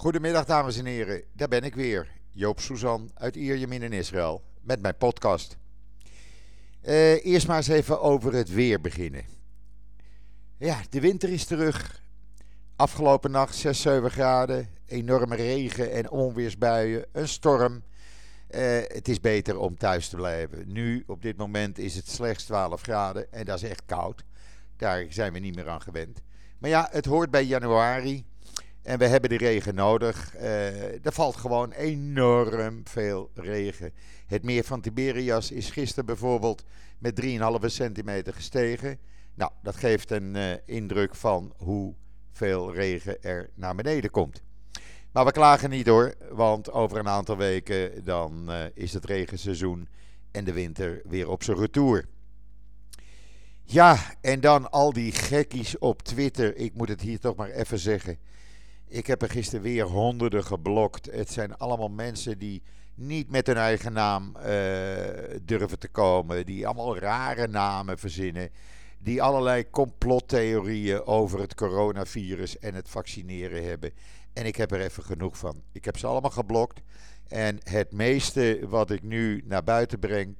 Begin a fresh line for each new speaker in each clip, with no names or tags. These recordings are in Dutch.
Goedemiddag dames en heren, daar ben ik weer. Joop Suzan uit Ierjemien in Israël met mijn podcast. Uh, eerst maar eens even over het weer beginnen. Ja, de winter is terug. Afgelopen nacht 6, 7 graden, enorme regen en onweersbuien, een storm. Uh, het is beter om thuis te blijven. Nu, op dit moment, is het slechts 12 graden en dat is echt koud. Daar zijn we niet meer aan gewend. Maar ja, het hoort bij januari. En we hebben de regen nodig. Uh, er valt gewoon enorm veel regen. Het meer van Tiberias is gisteren bijvoorbeeld met 3,5 centimeter gestegen. Nou, dat geeft een uh, indruk van hoeveel regen er naar beneden komt. Maar we klagen niet hoor, want over een aantal weken dan uh, is het regenseizoen en de winter weer op zijn retour. Ja, en dan al die gekkies op Twitter. Ik moet het hier toch maar even zeggen. Ik heb er gisteren weer honderden geblokt. Het zijn allemaal mensen die niet met hun eigen naam uh, durven te komen. Die allemaal rare namen verzinnen. Die allerlei complottheorieën over het coronavirus en het vaccineren hebben. En ik heb er even genoeg van. Ik heb ze allemaal geblokt. En het meeste wat ik nu naar buiten breng,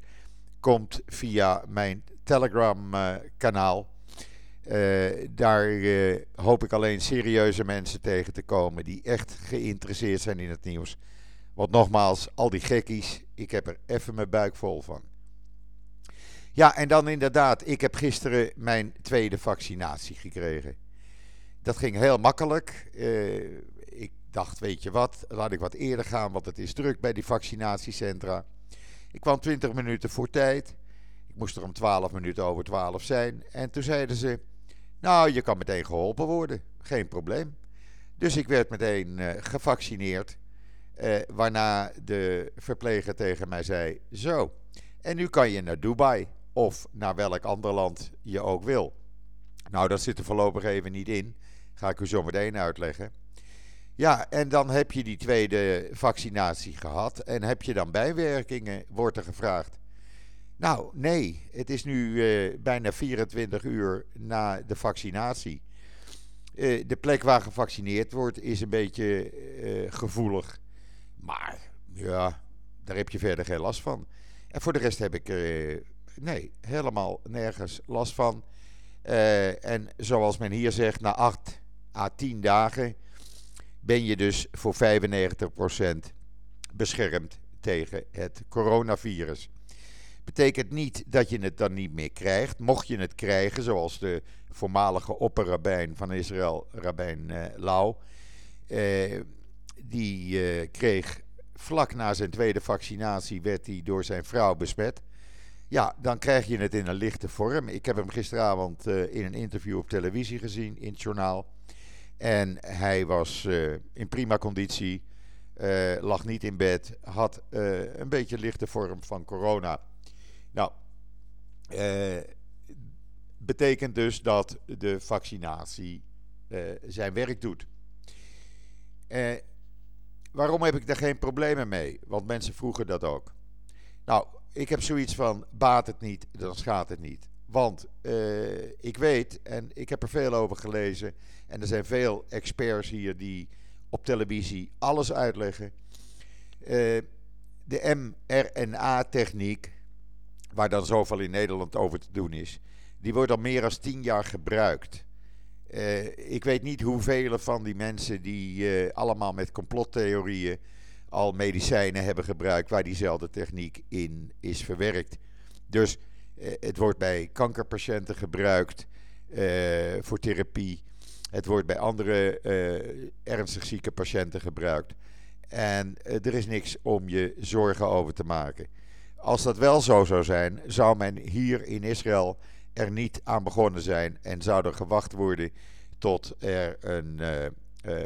komt via mijn Telegram-kanaal. Uh, daar uh, hoop ik alleen serieuze mensen tegen te komen die echt geïnteresseerd zijn in het nieuws. Want nogmaals, al die gekkies, ik heb er even mijn buik vol van. Ja, en dan inderdaad, ik heb gisteren mijn tweede vaccinatie gekregen. Dat ging heel makkelijk. Uh, ik dacht, weet je wat, laat ik wat eerder gaan, want het is druk bij die vaccinatiecentra. Ik kwam 20 minuten voor tijd. Ik moest er om 12 minuten over 12 zijn. En toen zeiden ze, nou, je kan meteen geholpen worden. Geen probleem. Dus ik werd meteen uh, gevaccineerd. Uh, waarna de verpleger tegen mij zei: Zo, en nu kan je naar Dubai. Of naar welk ander land je ook wil. Nou, dat zit er voorlopig even niet in. Ga ik u zo meteen uitleggen. Ja, en dan heb je die tweede vaccinatie gehad. En heb je dan bijwerkingen, wordt er gevraagd. Nou, nee. Het is nu uh, bijna 24 uur na de vaccinatie. Uh, de plek waar gevaccineerd wordt is een beetje uh, gevoelig. Maar ja, daar heb je verder geen last van. En voor de rest heb ik nee, helemaal nergens last van. en zoals men hier zegt, na 8 à 10 dagen ben je dus voor 95% beschermd tegen het coronavirus betekent niet dat je het dan niet meer krijgt. Mocht je het krijgen, zoals de voormalige opperrabijn van Israël, Rabijn uh, Lau, uh, die uh, kreeg vlak na zijn tweede vaccinatie, werd hij door zijn vrouw besmet. Ja, dan krijg je het in een lichte vorm. Ik heb hem gisteravond in een interview op televisie gezien, in het journaal. En hij was in prima conditie, lag niet in bed, had een beetje lichte vorm van corona. Nou, eh, betekent dus dat de vaccinatie eh, zijn werk doet. Eh, waarom heb ik daar geen problemen mee? Want mensen vroegen dat ook. Nou, ik heb zoiets van: baat het niet, dan schaadt het niet. Want ik weet, en ik heb er veel over gelezen, en er zijn veel experts hier die op televisie alles uitleggen. De mRNA-techniek, waar dan zoveel in Nederland over te doen is, die wordt al meer dan tien jaar gebruikt. Uh, ik weet niet hoeveel van die mensen die uh, allemaal met complottheorieën al medicijnen hebben gebruikt waar diezelfde techniek in is verwerkt. Dus uh, het wordt bij kankerpatiënten gebruikt voor therapie. Het wordt bij andere ernstig zieke patiënten gebruikt. En er is niks om je zorgen over te maken. Als dat wel zo zou zijn, zou men hier in Israël er niet aan begonnen zijn en zou er gewacht worden tot er een uh,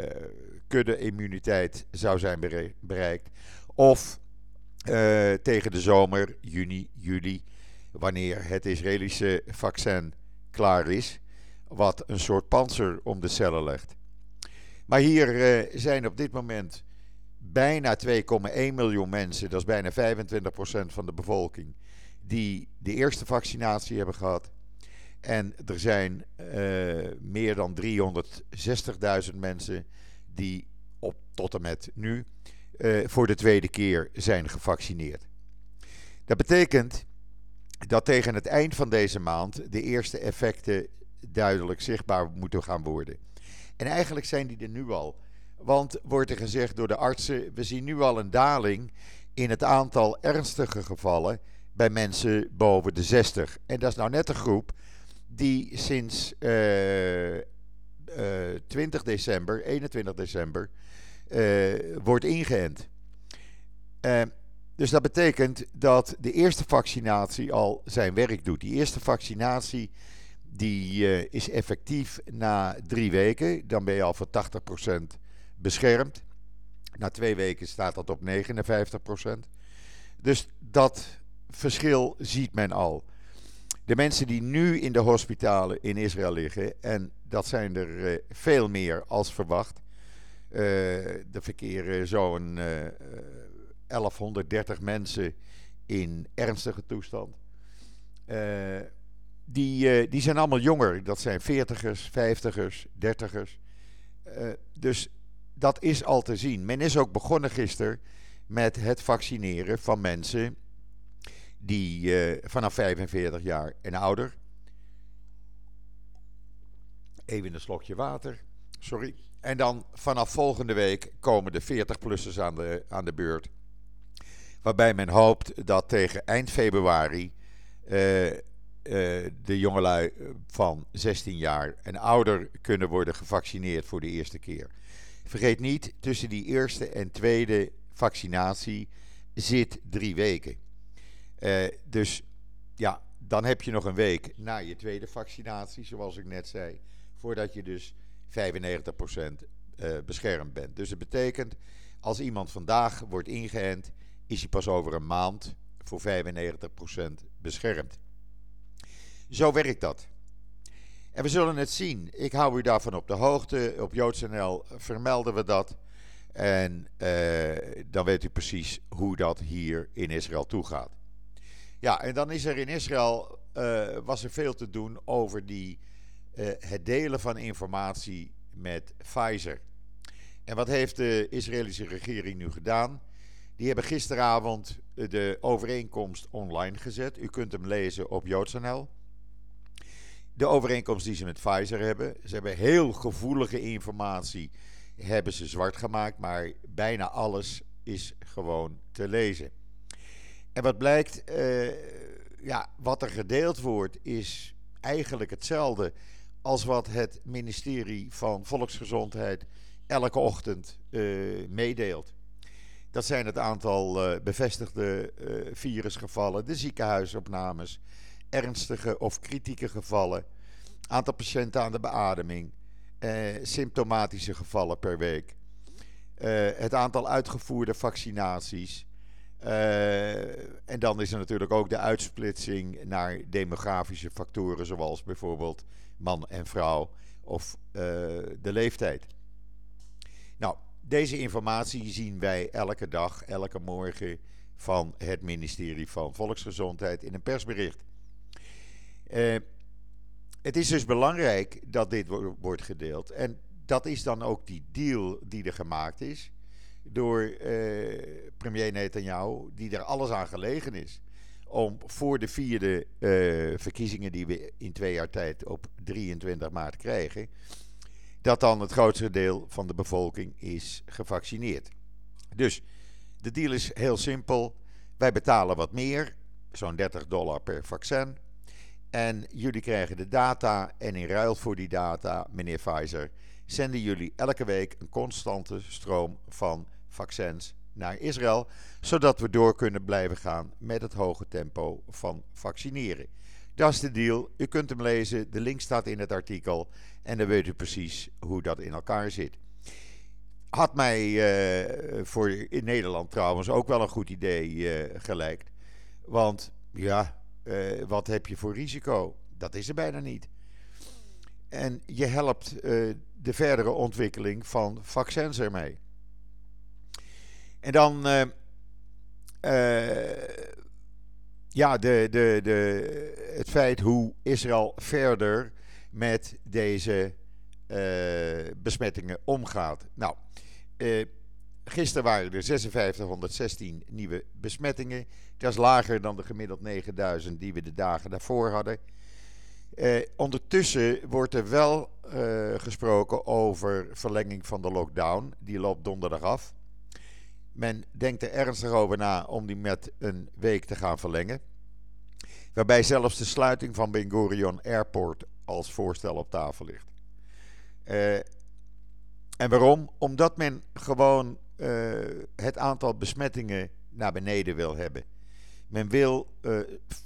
kudde-immuniteit zou zijn bereikt. Of uh, tegen de zomer, juni, juli, wanneer het Israëlische vaccin klaar is, wat een soort panzer om de cellen legt. Maar hier zijn op dit moment bijna 2,1 miljoen mensen, dat is bijna 25% van de bevolking, die de eerste vaccinatie hebben gehad. En er zijn uh, meer dan 360.000 mensen die op, tot en met nu voor de tweede keer zijn gevaccineerd. Dat betekent dat tegen het eind van deze maand de eerste effecten duidelijk zichtbaar moeten gaan worden. En eigenlijk zijn die er nu al. Want wordt er gezegd door de artsen, we zien nu al een daling in het aantal ernstige gevallen bij mensen boven de 60. En dat is nou net een groep die sinds uh, uh, 20 december, 21 december, uh, wordt ingeënt. Uh, dus dat betekent dat de eerste vaccinatie al zijn werk doet. Die eerste vaccinatie die, is effectief na drie weken. Dan ben je al voor 80% beschermd. Na twee weken staat dat op 59%. Dus dat verschil ziet men al. De mensen die nu in de hospitalen in Israël liggen, en dat zijn er uh, veel meer als verwacht. Uh, er verkeren zo'n 1130 mensen in ernstige toestand. Uh, die, uh, die zijn allemaal jonger. Dat zijn 40ers, 50ers, 30ers. Uh, dus dat is al te zien. Men is ook begonnen gisteren met het vaccineren van mensen die vanaf 45 jaar en ouder. Even een slokje water. Sorry. En dan vanaf volgende week komen de 40-plussers aan de, aan de beurt. Waarbij men hoopt dat tegen eind februari uh, uh, de jongelui van 16 jaar en ouder kunnen worden gevaccineerd voor de eerste keer. Vergeet niet, tussen die eerste en tweede vaccinatie zit drie weken. Uh, dus ja, dan heb je nog een week na je tweede vaccinatie, zoals ik net zei, voordat je dus 95% beschermd bent. Dus het betekent, als iemand vandaag wordt ingeënt, is hij pas over een maand voor 95% beschermd. Zo werkt dat. En we zullen het zien. Ik hou u daarvan op de hoogte. Op JoodsNL vermelden we dat. En uh, dan weet u precies hoe dat hier in Israël toegaat. Ja, en dan is er in Israël uh, was er veel te doen over die, uh, het delen van informatie met Pfizer. En wat heeft de Israëlische regering nu gedaan? Die hebben gisteravond de overeenkomst online gezet. U kunt hem lezen op JoodsNL. De overeenkomst die ze met Pfizer hebben. Ze hebben heel gevoelige informatie hebben ze zwart gemaakt, maar bijna alles is gewoon te lezen. En wat blijkt, uh, ja, wat er gedeeld wordt, is eigenlijk hetzelfde als wat het ministerie van Volksgezondheid elke ochtend uh, meedeelt. Dat zijn het aantal uh, bevestigde virusgevallen, de ziekenhuisopnames, ernstige of kritieke gevallen, aantal patiënten aan de beademing, uh, symptomatische gevallen per week, het aantal uitgevoerde vaccinaties. en dan is er natuurlijk ook de uitsplitsing naar demografische factoren, zoals bijvoorbeeld man en vrouw of de leeftijd. Nou, deze informatie zien wij elke dag, elke morgen van het ministerie van Volksgezondheid in een persbericht. Uh, het is dus belangrijk dat dit wordt gedeeld. En dat is dan ook die deal die er gemaakt is door uh, premier Netanyahu, die er alles aan gelegen is. Om voor de vierde uh, verkiezingen die we in twee jaar tijd op 23 maart krijgen, dat dan het grootste deel van de bevolking is gevaccineerd. Dus de deal is heel simpel. Wij betalen wat meer, zo'n 30 dollar per vaccin. En jullie krijgen de data en in ruil voor die data, meneer Pfizer, zenden jullie elke week een constante stroom van vaccins naar Israël, zodat we door kunnen blijven gaan met het hoge tempo van vaccineren. Dat is de deal. U kunt hem lezen. De link staat in het artikel. En dan weet u precies hoe dat in elkaar zit. Had mij uh, voor in Nederland trouwens ook wel een goed idee uh. Want ja, uh, wat heb je voor risico? Dat is er bijna niet. En je helpt de verdere ontwikkeling van vaccins ermee. En dan ja, de, de, de, het feit hoe Israël verder met deze besmettingen omgaat. Nou, gisteren waren er 5616 nieuwe besmettingen. Dat is lager dan de gemiddeld 9000 die we de dagen daarvoor hadden. Uh, ondertussen wordt er wel uh, gesproken over verlenging van de lockdown. Die loopt donderdag af. Men denkt er ernstig over na om die met een week te gaan verlengen. Waarbij zelfs de sluiting van Ben Gurion Airport als voorstel op tafel ligt. Uh, en waarom? Omdat men gewoon uh, het aantal besmettingen naar beneden wil hebben. Men wil uh,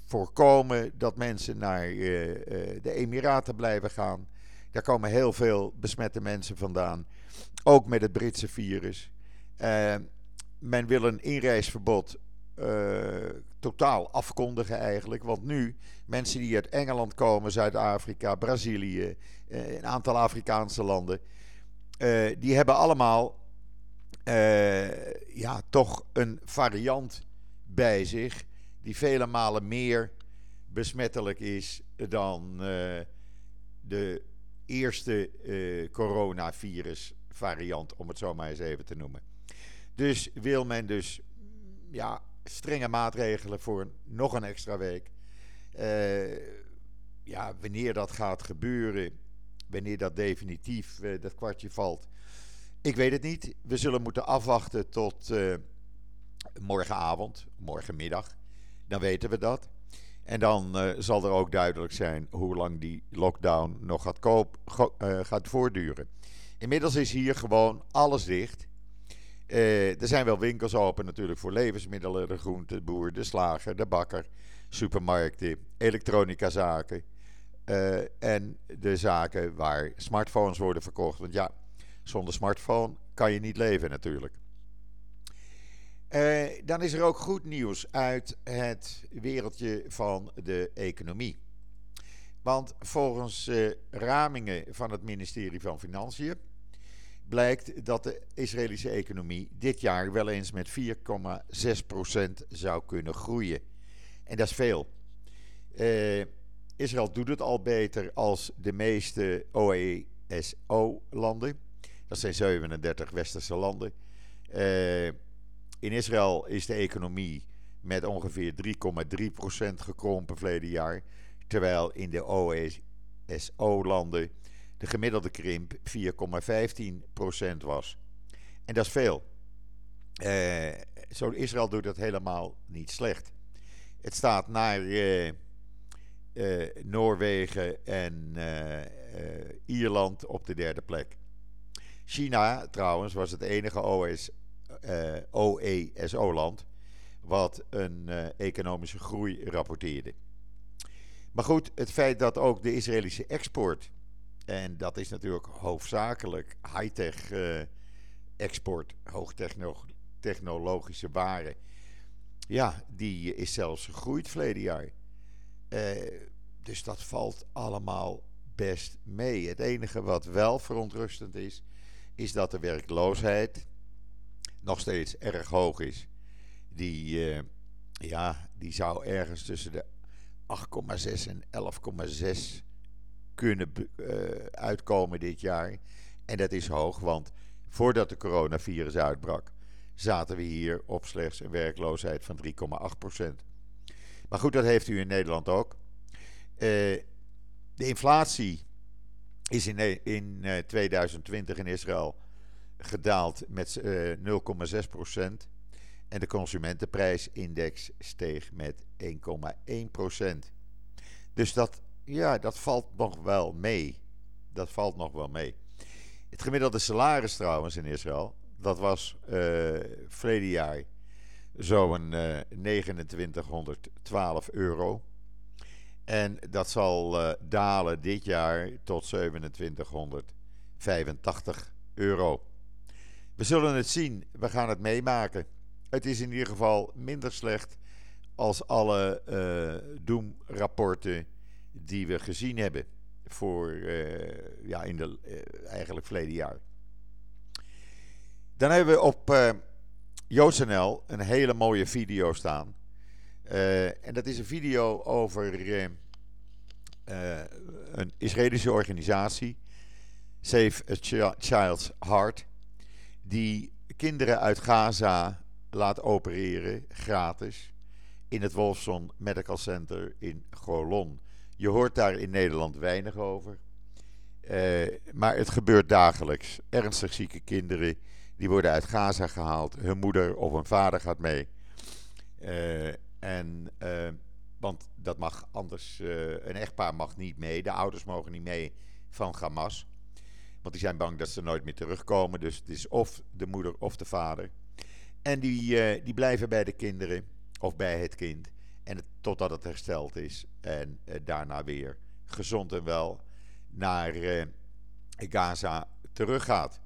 voorkomen dat mensen naar uh, de Emiraten blijven gaan. Daar komen heel veel besmette mensen vandaan. Ook met het Britse virus. men wil een inreisverbod totaal afkondigen eigenlijk. Want nu, mensen die uit Engeland komen, Zuid-Afrika, Brazilië, een aantal Afrikaanse landen die hebben allemaal uh, ja, toch een variant bij zich die vele malen meer besmettelijk is dan uh, de eerste coronavirus variant, om het zo maar eens even te noemen. Dus wil men dus ja, strenge maatregelen voor nog een extra week. ja, wanneer dat gaat gebeuren, Wanneer dat definitief uh, dat kwartje valt, ik weet het niet. We zullen moeten afwachten tot uh, morgenavond, morgenmiddag. Dan weten we dat. En dan uh, zal er ook duidelijk zijn hoe lang die lockdown nog gaat, koop, gaat voortduren. Inmiddels is hier gewoon alles dicht. er zijn wel winkels open natuurlijk voor levensmiddelen, de groenteboer, de slager, de bakker, supermarkten, elektronicazaken. En de zaken waar smartphones worden verkocht. Want ja, zonder smartphone kan je niet leven natuurlijk. Uh, dan is er ook goed nieuws uit het wereldje van de economie. Want volgens uh, ramingen van het ministerie van Financiën blijkt dat de Israëlische economie dit jaar wel eens met 4,6% zou kunnen groeien. En dat is veel. Uh, Israël doet het al beter als de meeste OESO-landen. Dat zijn 37 westerse landen. Uh, in Israël is de economie met ongeveer 3,3% gekrompen verleden jaar. Terwijl in de OESO-landen de gemiddelde krimp 4,15% was. En dat is veel. Uh, zo Israël doet dat helemaal niet slecht. Het staat naar. Uh, Noorwegen en Ierland op de derde plek. China trouwens was het enige OS, OESO-land wat een economische groei rapporteerde. Maar goed, het feit dat ook de Israëlische export, en dat is natuurlijk hoofdzakelijk high-tech export, hoogtechnologische waren, ja, die is zelfs gegroeid verleden jaar. Uh, dus dat valt allemaal best mee. Het enige wat wel verontrustend is, is dat de werkloosheid nog steeds erg hoog is. Die, uh, ja, die zou ergens tussen de 8,6 en 11,6 kunnen uh, uitkomen dit jaar. En dat is hoog, want voordat de coronavirus uitbrak, zaten we hier op slechts een werkloosheid van 3,8% Maar goed, dat heeft u in Nederland ook. Uh, de inflatie is in, in uh, 2020 in Israël gedaald met uh, eh, 0,6%. En de consumentenprijsindex steeg met 1,1%. Dus dat, ja, dat valt nog wel mee. Dat valt nog wel mee. Het gemiddelde salaris trouwens in Israël, dat was uh, verleden jaar zo'n uh, 2912 euro. En dat zal uh, dalen dit jaar tot 2785 euro. We zullen het zien, we gaan het meemaken. Het is in ieder geval minder slecht als alle uh, doemrapporten die we gezien hebben voor uh, ja, in de eigenlijk verleden jaar. Dan hebben we op JoodsNL een hele mooie video staan. Uh, en dat is een video over uh, uh, een Israëlische organisatie, Save a Child's Heart, die kinderen uit Gaza laat opereren, gratis, in het Wolfson Medical Center in Golon. Je hoort daar in Nederland weinig over. Maar het gebeurt dagelijks. Ernstig zieke kinderen die worden uit Gaza gehaald. Hun moeder of hun vader gaat mee. Uh, en, uh, want dat mag anders. een echtpaar mag niet mee. De ouders mogen niet mee van Hamas. Want die zijn bang dat ze nooit meer terugkomen. Dus het is of de moeder of de vader. En die, die blijven bij de kinderen. Of bij het kind. En het, totdat het hersteld is. En daarna weer gezond en wel naar Gaza teruggaat.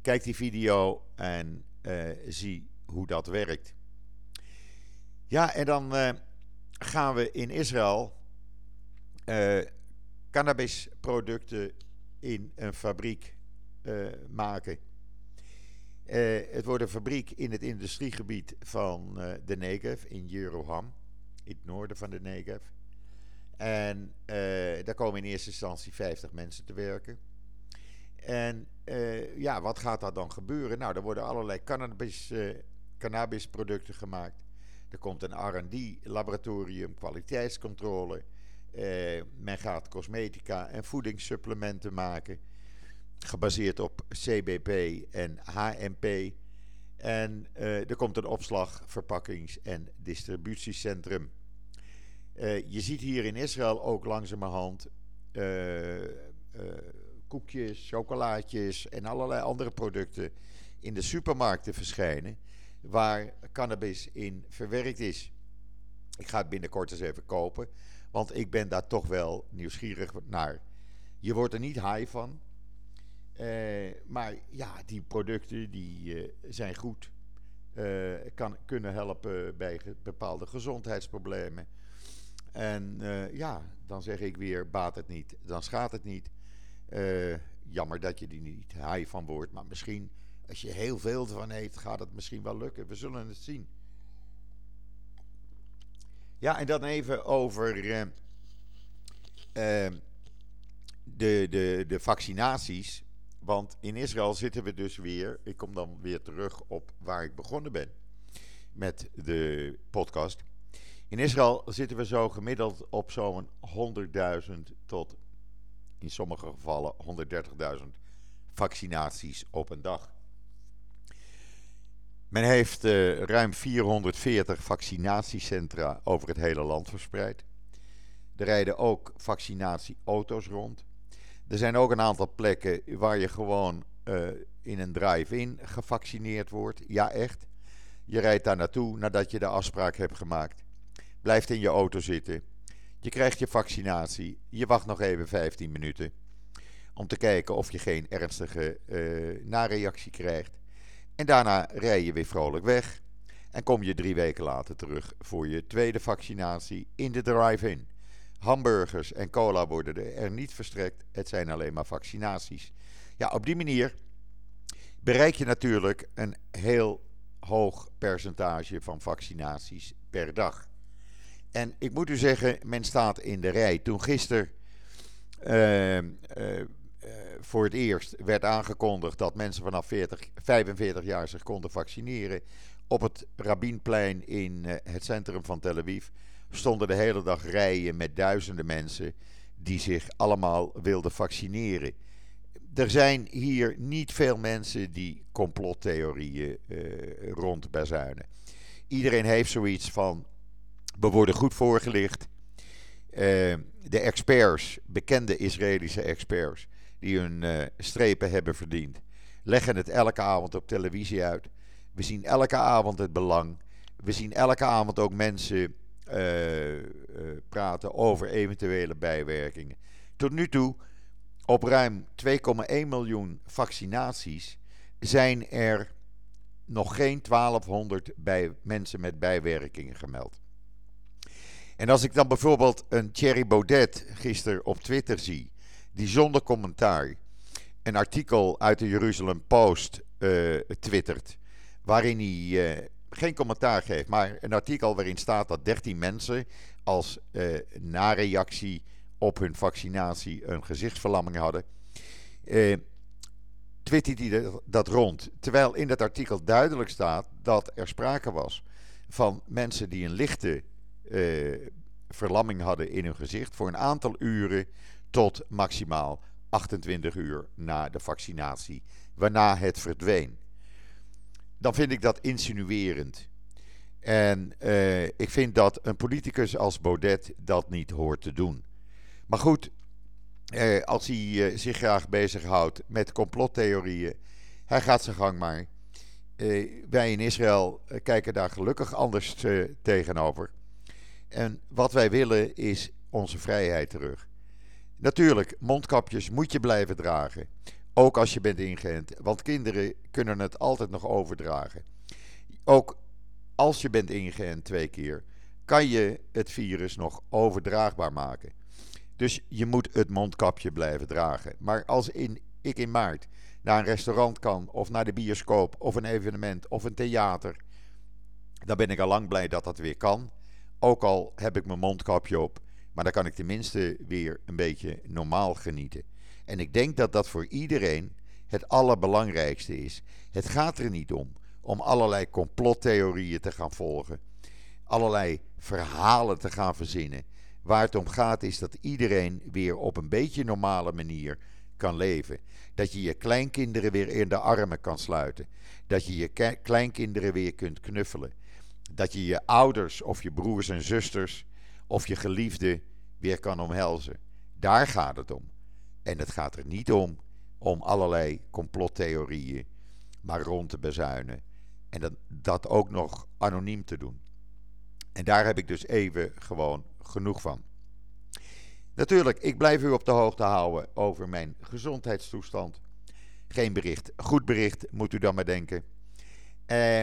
Kijk die video en uh, zie hoe dat werkt. Ja, en dan uh, gaan we in Israël uh, cannabisproducten in een fabriek maken. het wordt een fabriek in het industriegebied van de Negev in Jeroham, in het noorden van de Negev. En daar komen in eerste instantie 50 mensen te werken. En ja, wat gaat daar dan gebeuren? Nou, er worden allerlei cannabis, cannabisproducten gemaakt. Er komt een RD-laboratorium, kwaliteitscontrole. Uh, men gaat cosmetica en voedingssupplementen maken. Gebaseerd op CBP en HMP. En er komt een opslag, verpakkings- en distributiecentrum. je ziet hier in Israël ook langzamerhand koekjes, chocolaatjes en allerlei andere producten in de supermarkten verschijnen waar cannabis in verwerkt is. Ik ga het binnenkort eens even kopen, want ik ben daar toch wel nieuwsgierig naar. Je wordt er niet high van, eh, maar ja, die producten die, uh, zijn goed. Uh, kan, kunnen helpen bij bepaalde gezondheidsproblemen. En ja, dan zeg ik weer, baat het niet, dan schaadt het niet. Jammer dat je die niet high van wordt. Maar misschien, als je heel veel ervan eet, gaat het misschien wel lukken. We zullen het zien. Ja, en dan even over uh, uh, de, de, de vaccinaties. Want in Israël zitten we dus weer. Ik kom dan weer terug op waar ik begonnen ben met de podcast. In Israël zitten we zo gemiddeld op zo'n 100.000 tot in sommige gevallen 130.000 vaccinaties op een dag. Men heeft uh, ruim 440 vaccinatiecentra over het hele land verspreid. Er rijden ook vaccinatieauto's rond. Er zijn ook een aantal plekken waar je gewoon uh, in een drive-in gevaccineerd wordt. Ja, echt. Je rijdt daar naartoe nadat je de afspraak hebt gemaakt. Blijft in je auto zitten. Je krijgt je vaccinatie. Je wacht nog even 15 minuten. Om te kijken of je geen ernstige uh, nareactie krijgt. En daarna rij je weer vrolijk weg. En kom je drie weken later terug voor je tweede vaccinatie in de drive-in. Hamburgers en cola worden er niet verstrekt. Het zijn alleen maar vaccinaties. Ja, op die manier bereik je natuurlijk een heel hoog percentage van vaccinaties per dag. En ik moet u zeggen, men staat in de rij. Toen gisteren uh, uh, voor het eerst werd aangekondigd dat mensen vanaf 40, 45 jaar zich konden vaccineren. Op het Rabinplein in uh, het centrum van Tel Aviv stonden de hele dag rijen met duizenden mensen die zich allemaal wilden vaccineren. Er zijn hier niet veel mensen die complottheorieën rondbezuinen. Iedereen heeft zoiets van we worden goed voorgelicht. Uh, de experts, bekende Israëlische experts, die hun uh, strepen hebben verdiend, leggen het elke avond op televisie uit. We zien elke avond het belang. We zien elke avond ook mensen uh, praten over eventuele bijwerkingen. Tot nu toe, op ruim 2,1 miljoen vaccinaties, zijn er nog geen 1200 bij mensen met bijwerkingen gemeld. En als ik dan bijvoorbeeld een Thierry Baudet gisteren op Twitter zie, die zonder commentaar een artikel uit de Jeruzalem Post uh, twittert, waarin hij uh, geen commentaar geeft, maar een artikel waarin staat dat 13 mensen als uh, nareactie op hun vaccinatie een gezichtsverlamming hadden. twittert hij dat rond. Terwijl in dat artikel duidelijk staat dat er sprake was van mensen die een lichte uh, verlamming hadden in hun gezicht voor een aantal uren tot maximaal 28 uur na de vaccinatie, waarna het verdween. Dan vind ik dat insinuerend. En uh, ik vind dat een politicus als Baudet dat niet hoort te doen. Maar goed, uh, als hij uh, zich graag bezighoudt met complottheorieën, hij gaat zijn gang maar. wij in Israël kijken daar gelukkig anders tegenover. En wat wij willen is onze vrijheid terug. Natuurlijk, mondkapjes moet je blijven dragen. Ook als je bent ingeënt. Want kinderen kunnen het altijd nog overdragen. Ook als je bent ingeënt twee keer, kan je het virus nog overdraagbaar maken. Dus je moet het mondkapje blijven dragen. Maar als in, ik in maart naar een restaurant kan, of naar de bioscoop, of een evenement, of een theater, dan ben ik al lang blij dat dat weer kan. Ook al heb ik mijn mondkapje op, maar dan kan ik tenminste weer een beetje normaal genieten. En ik denk dat dat voor iedereen het allerbelangrijkste is. Het gaat er niet om om allerlei complottheorieën te gaan volgen, allerlei verhalen te gaan verzinnen. Waar het om gaat is dat iedereen weer op een beetje normale manier kan leven. Dat je je kleinkinderen weer in de armen kan sluiten. Dat je je kleinkinderen weer kunt knuffelen. Dat je je ouders of je broers en zusters of je geliefde weer kan omhelzen. Daar gaat het om. En het gaat er niet om om allerlei complottheorieën maar rond te bezuinen. En dat, dat ook nog anoniem te doen. En daar heb ik dus even gewoon genoeg van. Natuurlijk, ik blijf u op de hoogte houden over mijn gezondheidstoestand. Geen bericht, goed bericht moet u dan maar denken. Eh,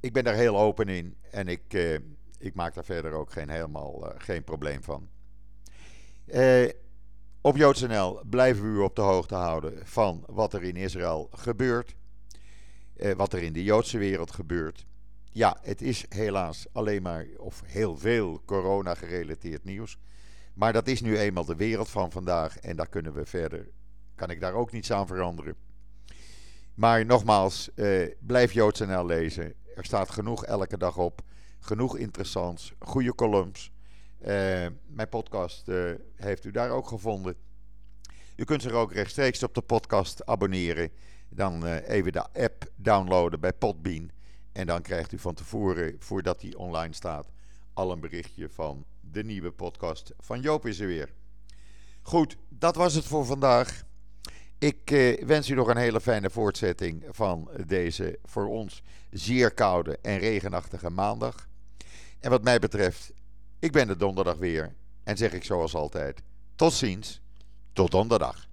ik ben daar heel open in en ik, eh, ik maak daar verder ook geen, helemaal uh, geen probleem van. Eh, op JoodsNL blijven we u op de hoogte houden van wat er in Israël gebeurt. Eh, wat er in de Joodse wereld gebeurt. Ja, het is helaas alleen maar, of heel veel corona-gerelateerd nieuws. Maar dat is nu eenmaal de wereld van vandaag en daar kunnen we verder, kan ik daar ook niets aan veranderen. Maar nogmaals, eh, blijf JoodsNL lezen. Er staat genoeg elke dag op. Genoeg interessants, goede columns. Uh, mijn podcast uh, heeft u daar ook gevonden. U kunt zich ook rechtstreeks op de podcast abonneren. Dan uh, even de app downloaden bij Podbean. En dan krijgt u van tevoren, voordat die online staat, al een berichtje van de nieuwe podcast van Joop is er weer. Goed, dat was het voor vandaag. Ik wens u nog een hele fijne voortzetting van deze voor ons zeer koude en regenachtige maandag. En wat mij betreft, ik ben er donderdag weer en zeg ik zoals altijd: tot ziens, tot donderdag.